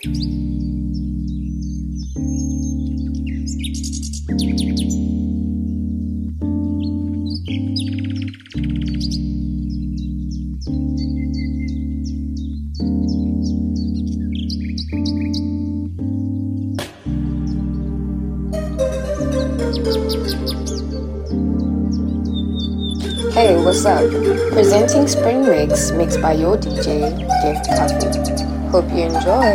Hey, what's up? Presenting Spring Mix, mixed by your DJ, Gift Cafu. Hope you enjoy.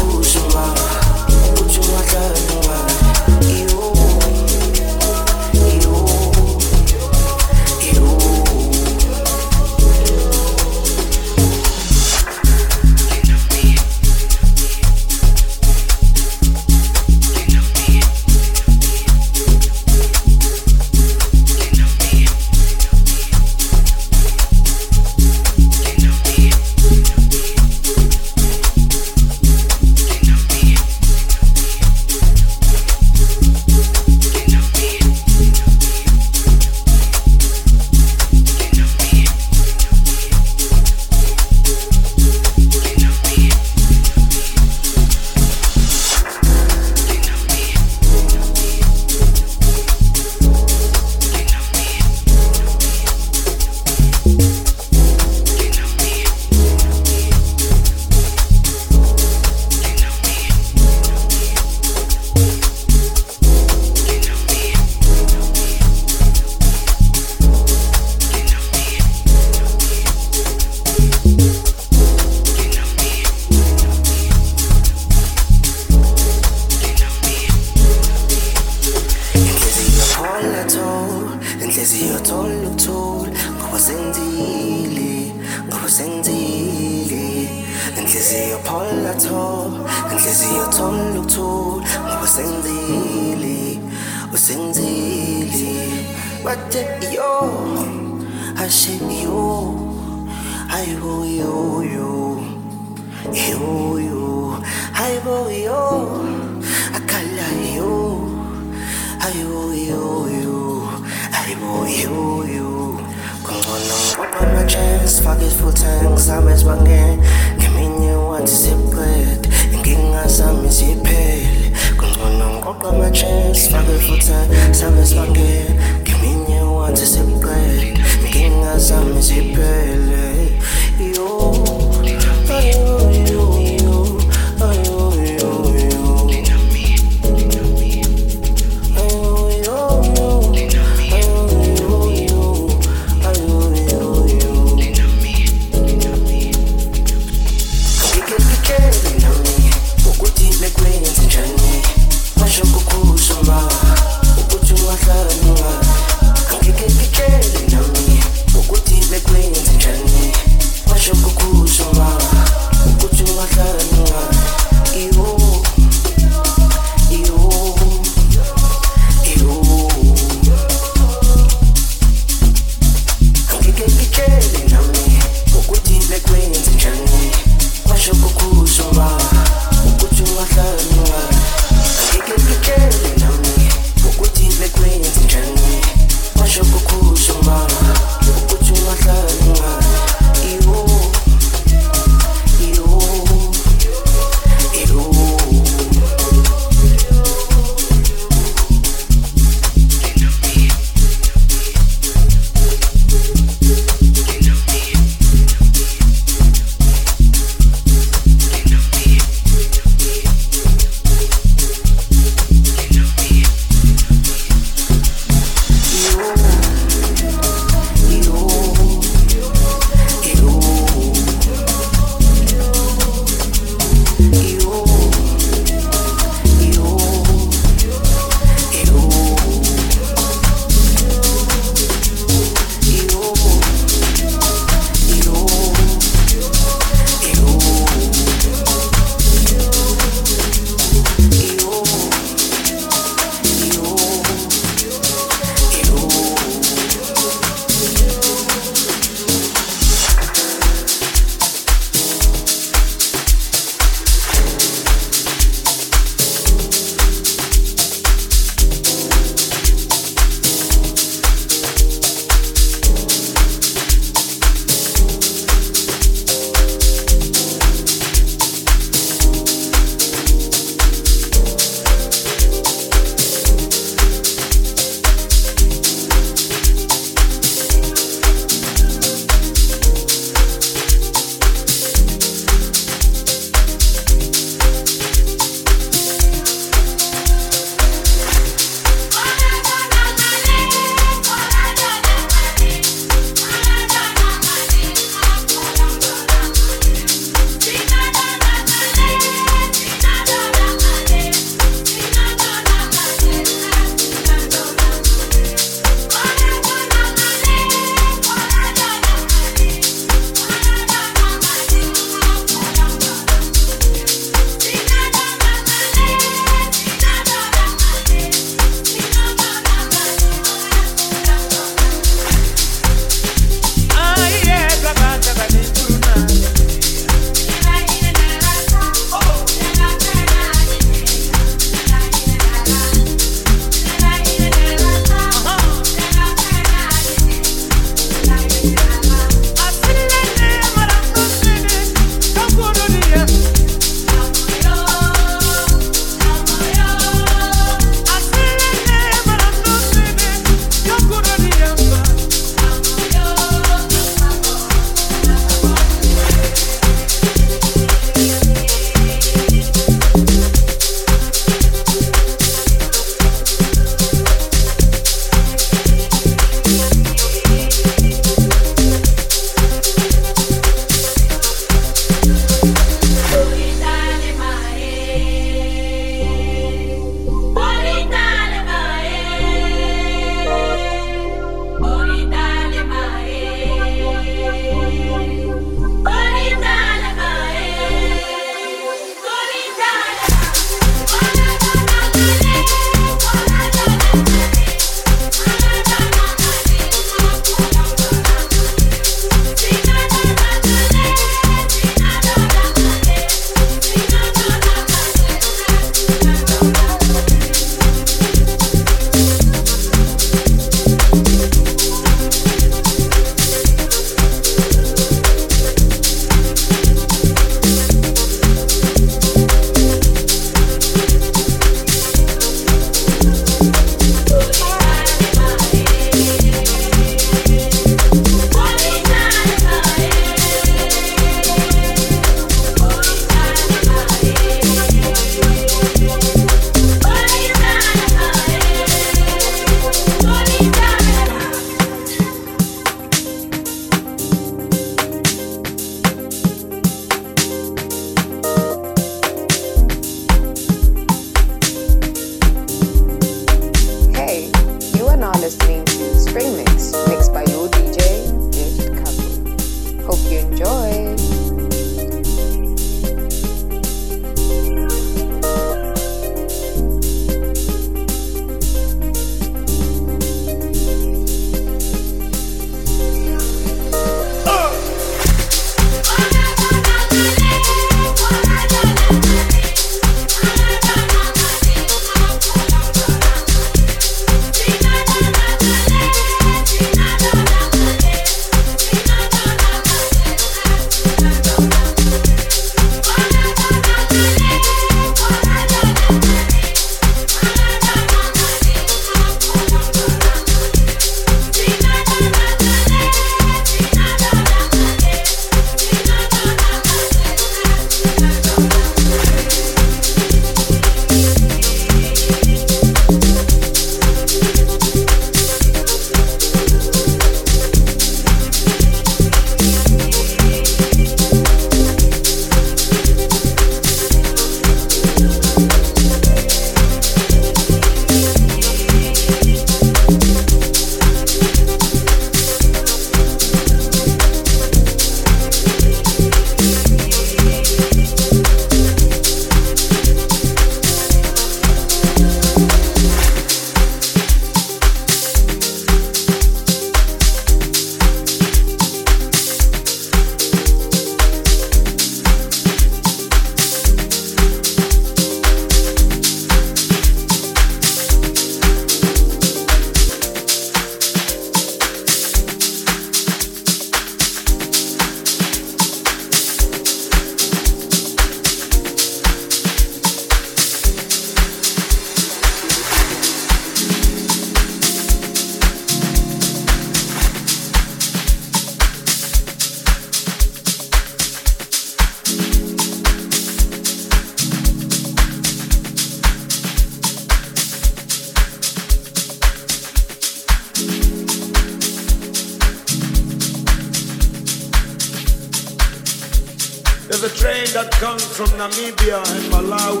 That comes from Namibia and Malawi.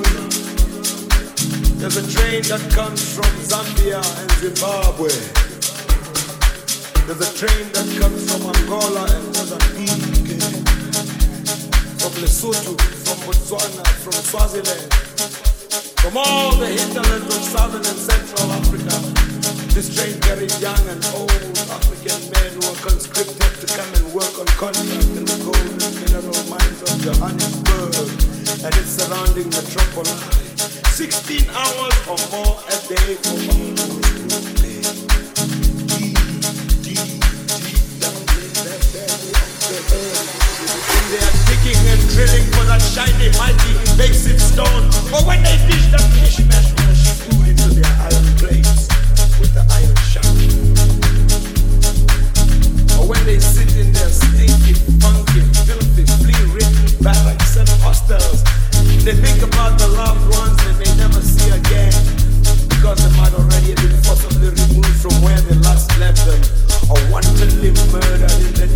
There's a train that comes from Zambia and Zimbabwe. There's a train that comes from Angola and Mozambique. From Lesotho, from Botswana, from Swaziland. From all the hinterlands of southern and central Africa. This train carries young and old African men who are conscripted to come and work on contract in the gold and mineral mines of Johannesburg and its surrounding metropolis. 16 hours or more a day for They are digging and drilling for that shiny, mighty, invasive stone. But when they dish that mishmash food into their iron plates with the iron shaft. Or when they sit in their stinky, funky, filthy, flea-ridden barracks and hostels, they think about the loved ones they may never see again because they might already have forcibly removed from where they last left them or wantonly murdered in the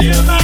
feel my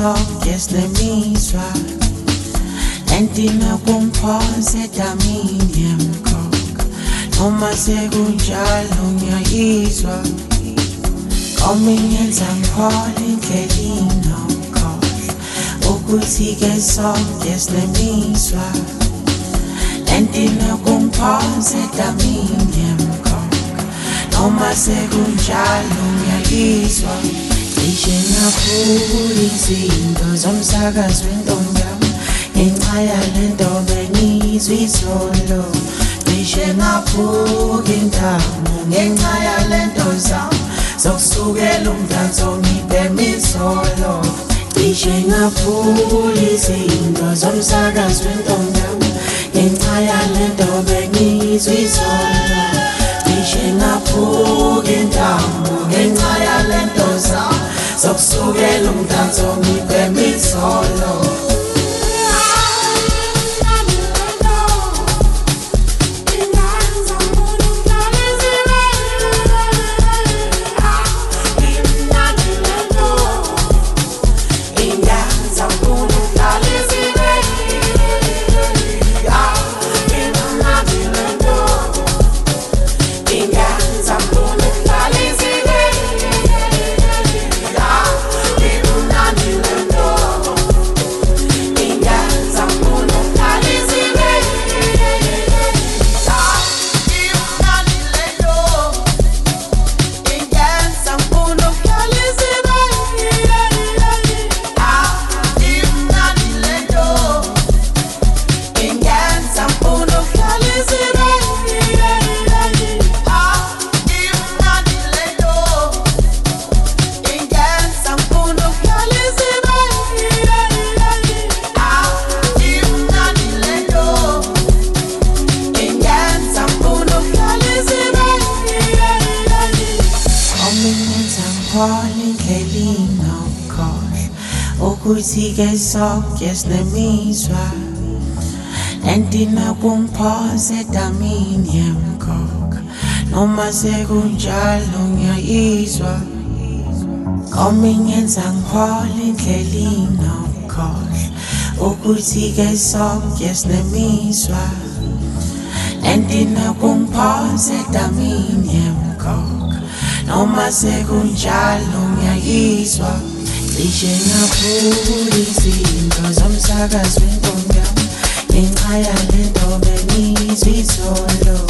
ngesinimizwa entina kumphoze damini yemkhokha noma sekunjalo ngiyayizwa kominyenza ngiphole indlela inokhohlwa ukuthi-ke sonke sinemizwa entina kumphoze damini yemkhokha noma sekunjalo ngiyayizwa cishe ngaphula izinto zomsakazo wentombami ngenxa yale nto bengizwa izolo cishe ngaphuka intamo ngenxa yale nto zami zokusukela umdanso ngibhema izolo cishe ngaphula izinto zomsakazo wentombami ngenxa yale nto bengizwa izolo cishe ngaphuka intamo ngenxa yale nto zami zokusukela umdanso izolo maze kunjalo ngiyayizwa. Koma ingenza ngihole indlela inokhohlwa Ukuthi-ke sonke sinemizwa. Nendina kungiphonse edamini yemkhokha. Noma sekunjalo ngiyayizwa. Cishe ngaphula izinto zomsakazweni komyama Ngenxa yale nto bengizwa izolo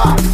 sekumatipa.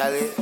Chale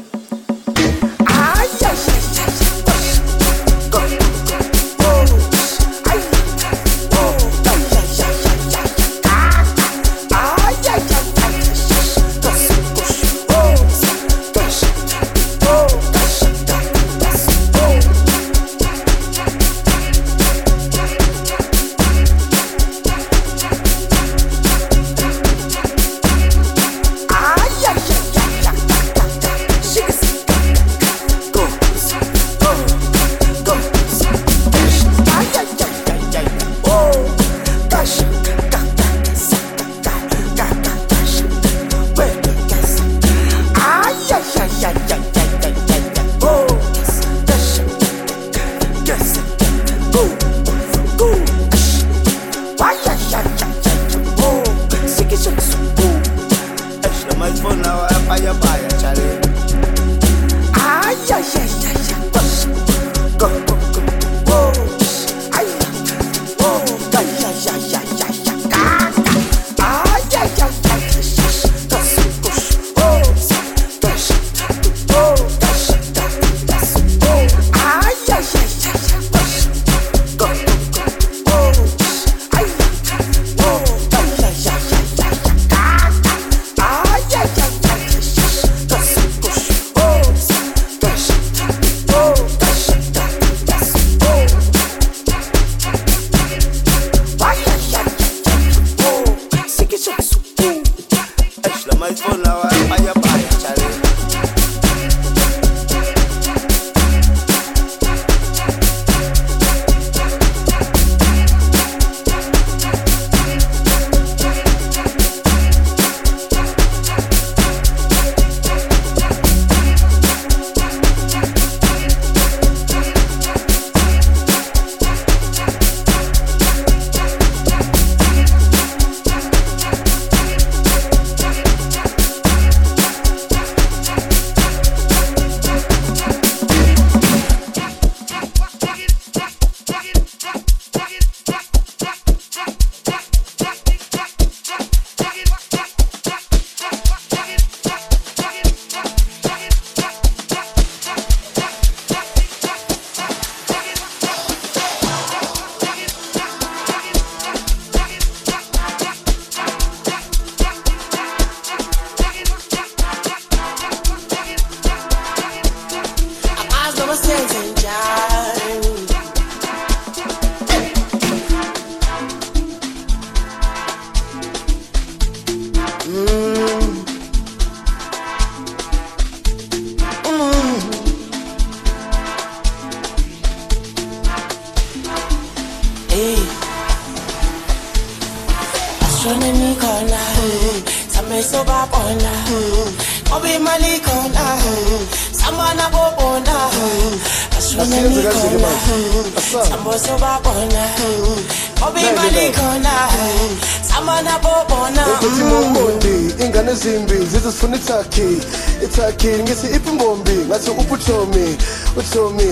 imbombi ngathi ubuchomi uchomi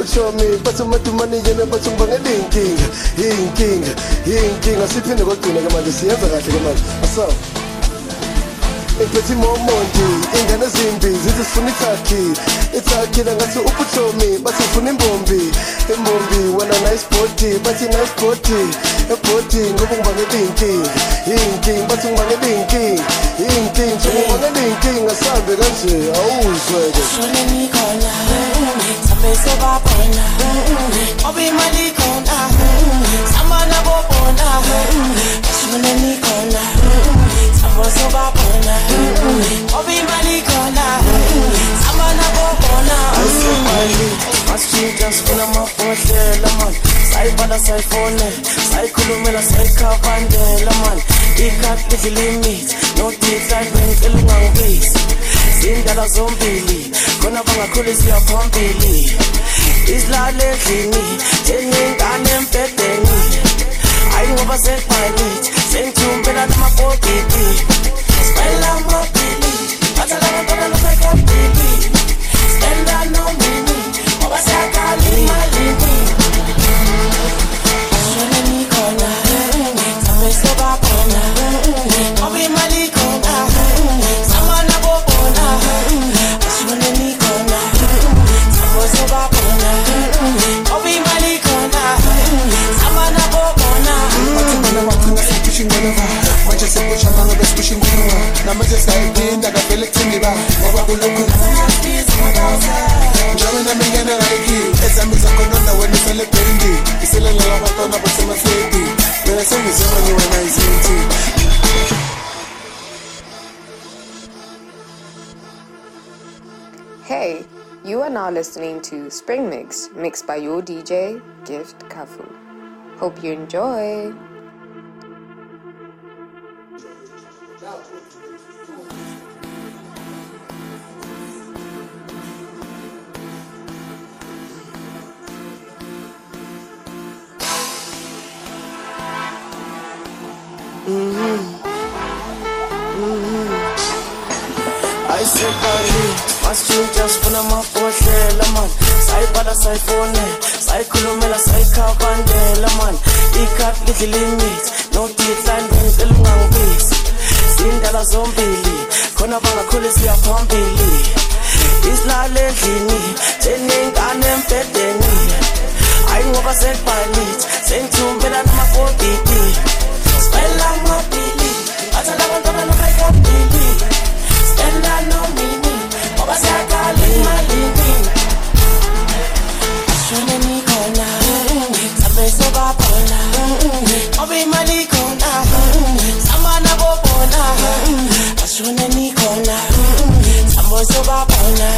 uchomi bathi umadumane yena bathi ngibangela iy'nkinga iy'nkinga iy'nkinga siphinde kogcina ke manje siyenza kahle ke manje asawa ephethe imomonti ingane ezimbi zithi sifuna ithaki ithaki langathi uputomi bathi sifuna imbombi. Imbombi wena nice body bathi nice body. Ebhodi ngoba ngibangela iy'nkingi iy'nkingi bathi ngibangela iy'nkingi iy'nkingi sengibangela iy'nkingi asambe kanje awuzweke sebabona. Obimali khona samana bobona esuneni khona sama nabo bona shone nikhona sambe sobabona ngoba imali khona sama nabo bona masitshintsha sifuna amabhodlela mani sayibhala sayifone sayikhulumela sayikhavandela mani ikhadi lidlilimit nodidline bengicela ungangibizi zindaba zombili khona bangakhulisi yaphambili isilale endlini njengengane empedeni hayi ngoba sekubhalithi sengithumbela namabhokiti sibela amabhili bathala sikushinguwa namanje sayiphinda kavele kuthini ba ngoba kulokhu njengoba nami ngene rayiki ezami zakhonona wena iselebendi iselelela abantwana basemafledi mina sengizemanye wena izinti Hey, you are now listening to Spring Mix, mixed by your DJ, Gift Cafu. Hope you enjoy. ayisekali masitshintsha sifuna amabhodlela mani sayibala sayifonela sayikhulumela sayikhabandela mani ikhati lidla ilimithi noditlandeni elungangibisi zindala zombili khona bangakhule siya phambili isilala endlini jenengane empedeni ayingoba sekubalithi sengithumbelana amafoditi namabhokiti sibela amabhili bathanda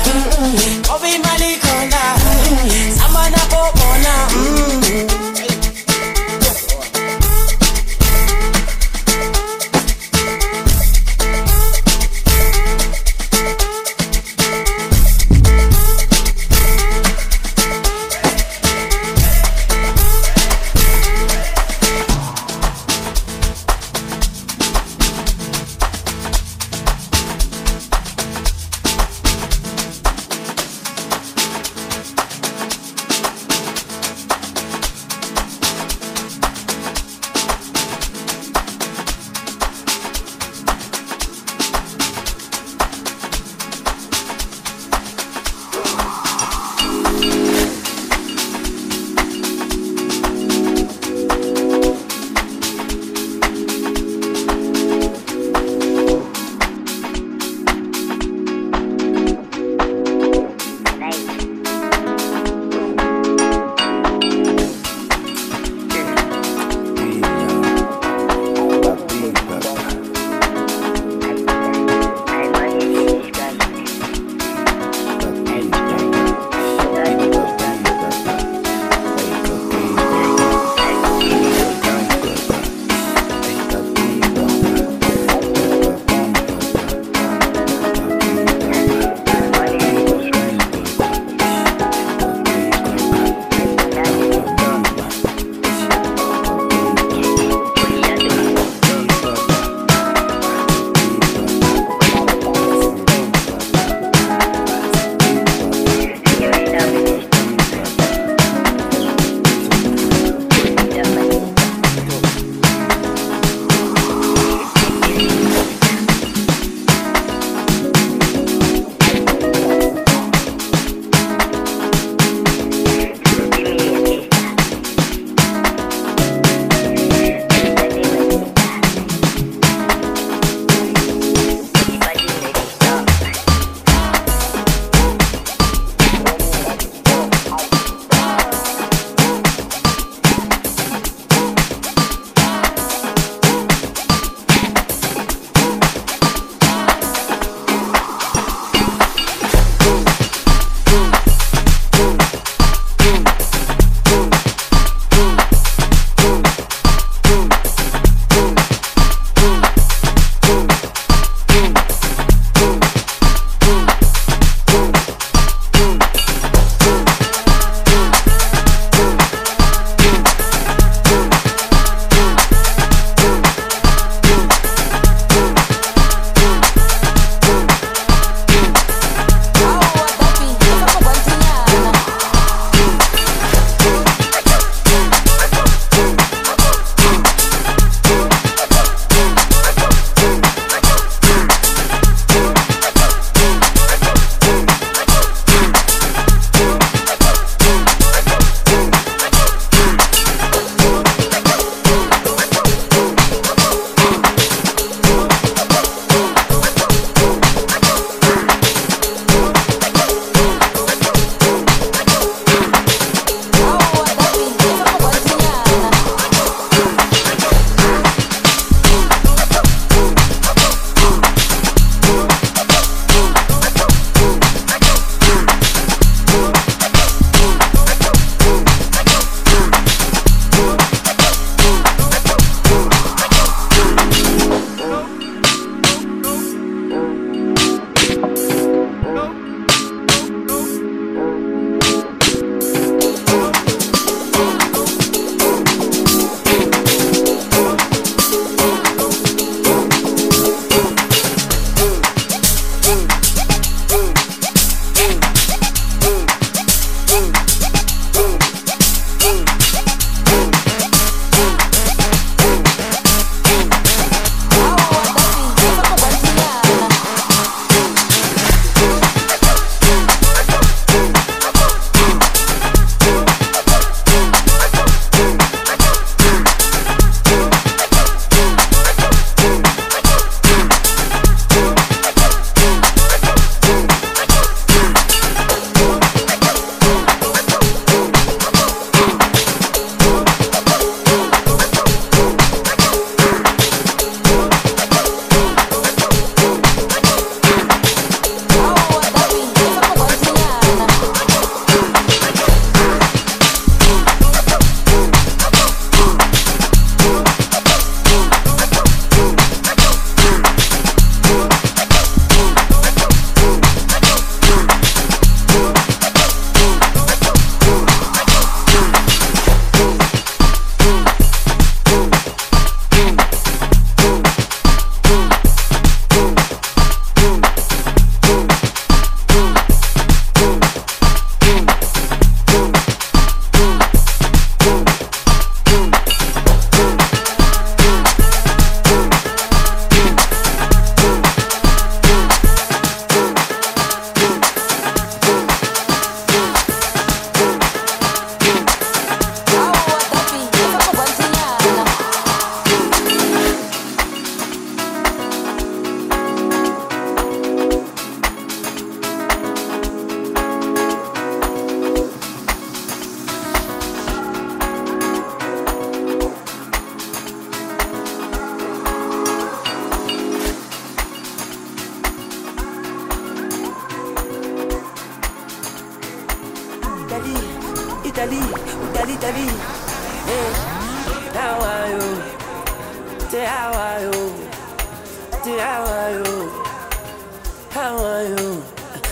are you?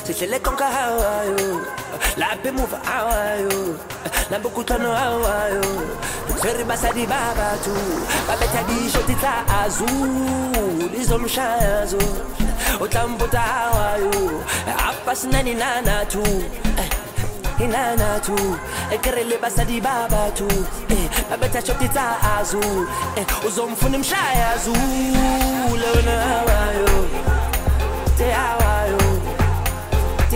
Si c'est les conca, how are you? La paix move, how are you? La beaucoup ton, how are you? Seri basadi baba tu, babeta di shotita azu, lizom shayazu. Otambota, how are you? Apas nani nana tu. Eh, inana tu ekerele basadi baba tu eh, babetha shotitsa azu eh, uzomfuna imshayazu lewena hawayo te hawa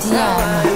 一定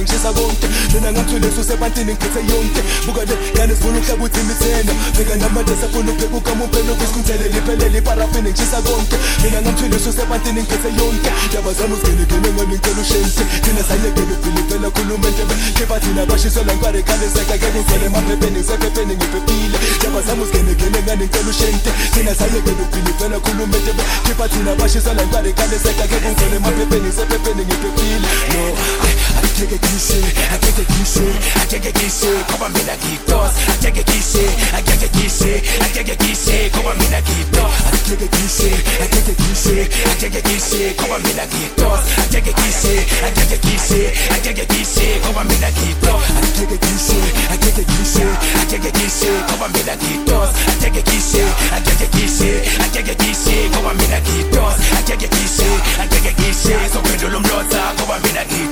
ngithule ngishisa konke. Mina ngamthule hluse ebantini ngichithe yonke. Buka le ngane sifuna ukuhlaba uthimi thena beka namandla safuna ukubheka ukamupheni ukusikhunzele liphelele iparafini ngishisa konke. Mina ngamthule hluse ebantini ngithethe yonke. Ndaba zami uzigenegene ngami ngicela ushenze thina sayekele ubhilifela khuluma endlebe kepha thina bashiselwa nkwarekane sekakeke ngizele emaphepheni ngisephepheni ngiphephile. Ndaba zami uzigenegene ngani ngicela ushente. Thina sayekele ubhilifela khuluma endlebe kepha thina bashiselwa nkwarekane sekakeke ngizele emaphepheni ngisephepheni ngiphephile. No I, I take it kissy, I can't get kissy, I can't get kissy, come on, me na guitar. I can't get kissy, I can't get kissy, I can't get kissy, come on, me na guitar. I can't get kissy, I can't get kissy, I can't get kissy, come on, me na guitar. I can't get kissy, I can't get kissy, I can't get kissy, come on, me na guitar. I can't get kissy, I can't get kissy, I can't get kissy, come on, me na guitar. I can't get kissy, I can't get kissy, I can't get kissy, come on, me na guitar. I can't get kissy, I can't get kissy, so pendulum lotta, come on, me na guitar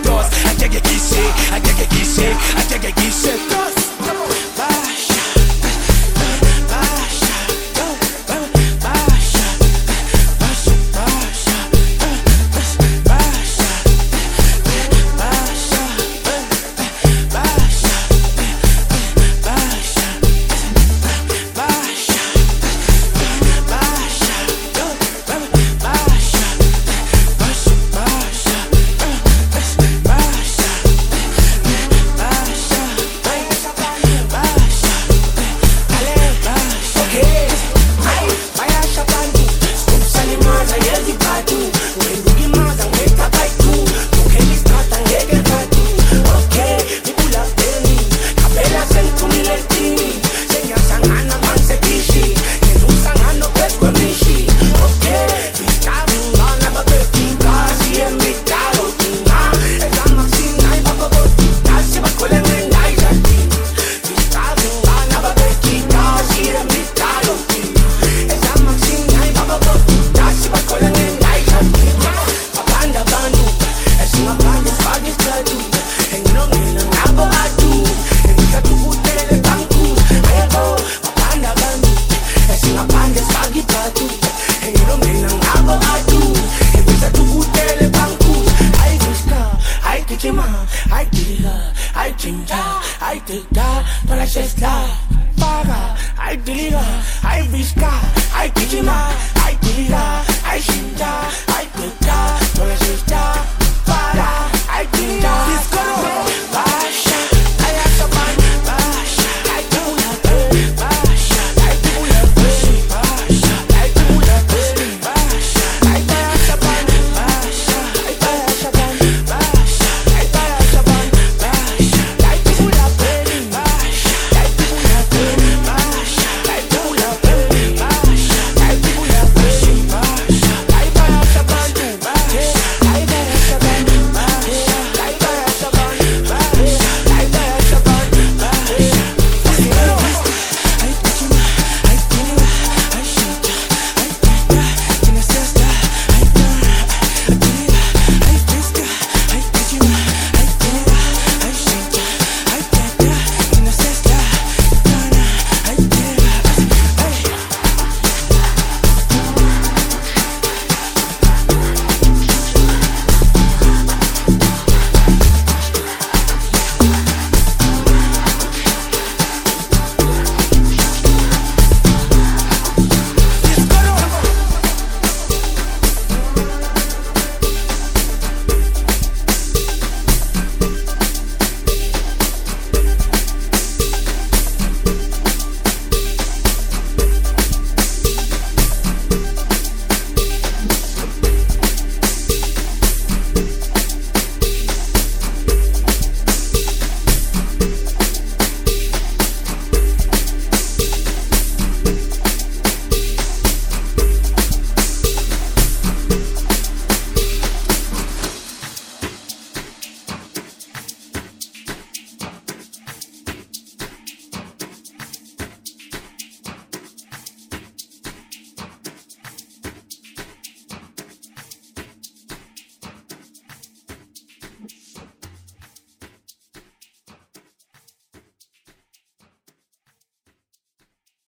gitse, allá que quise, allá que quise. Dos, dos.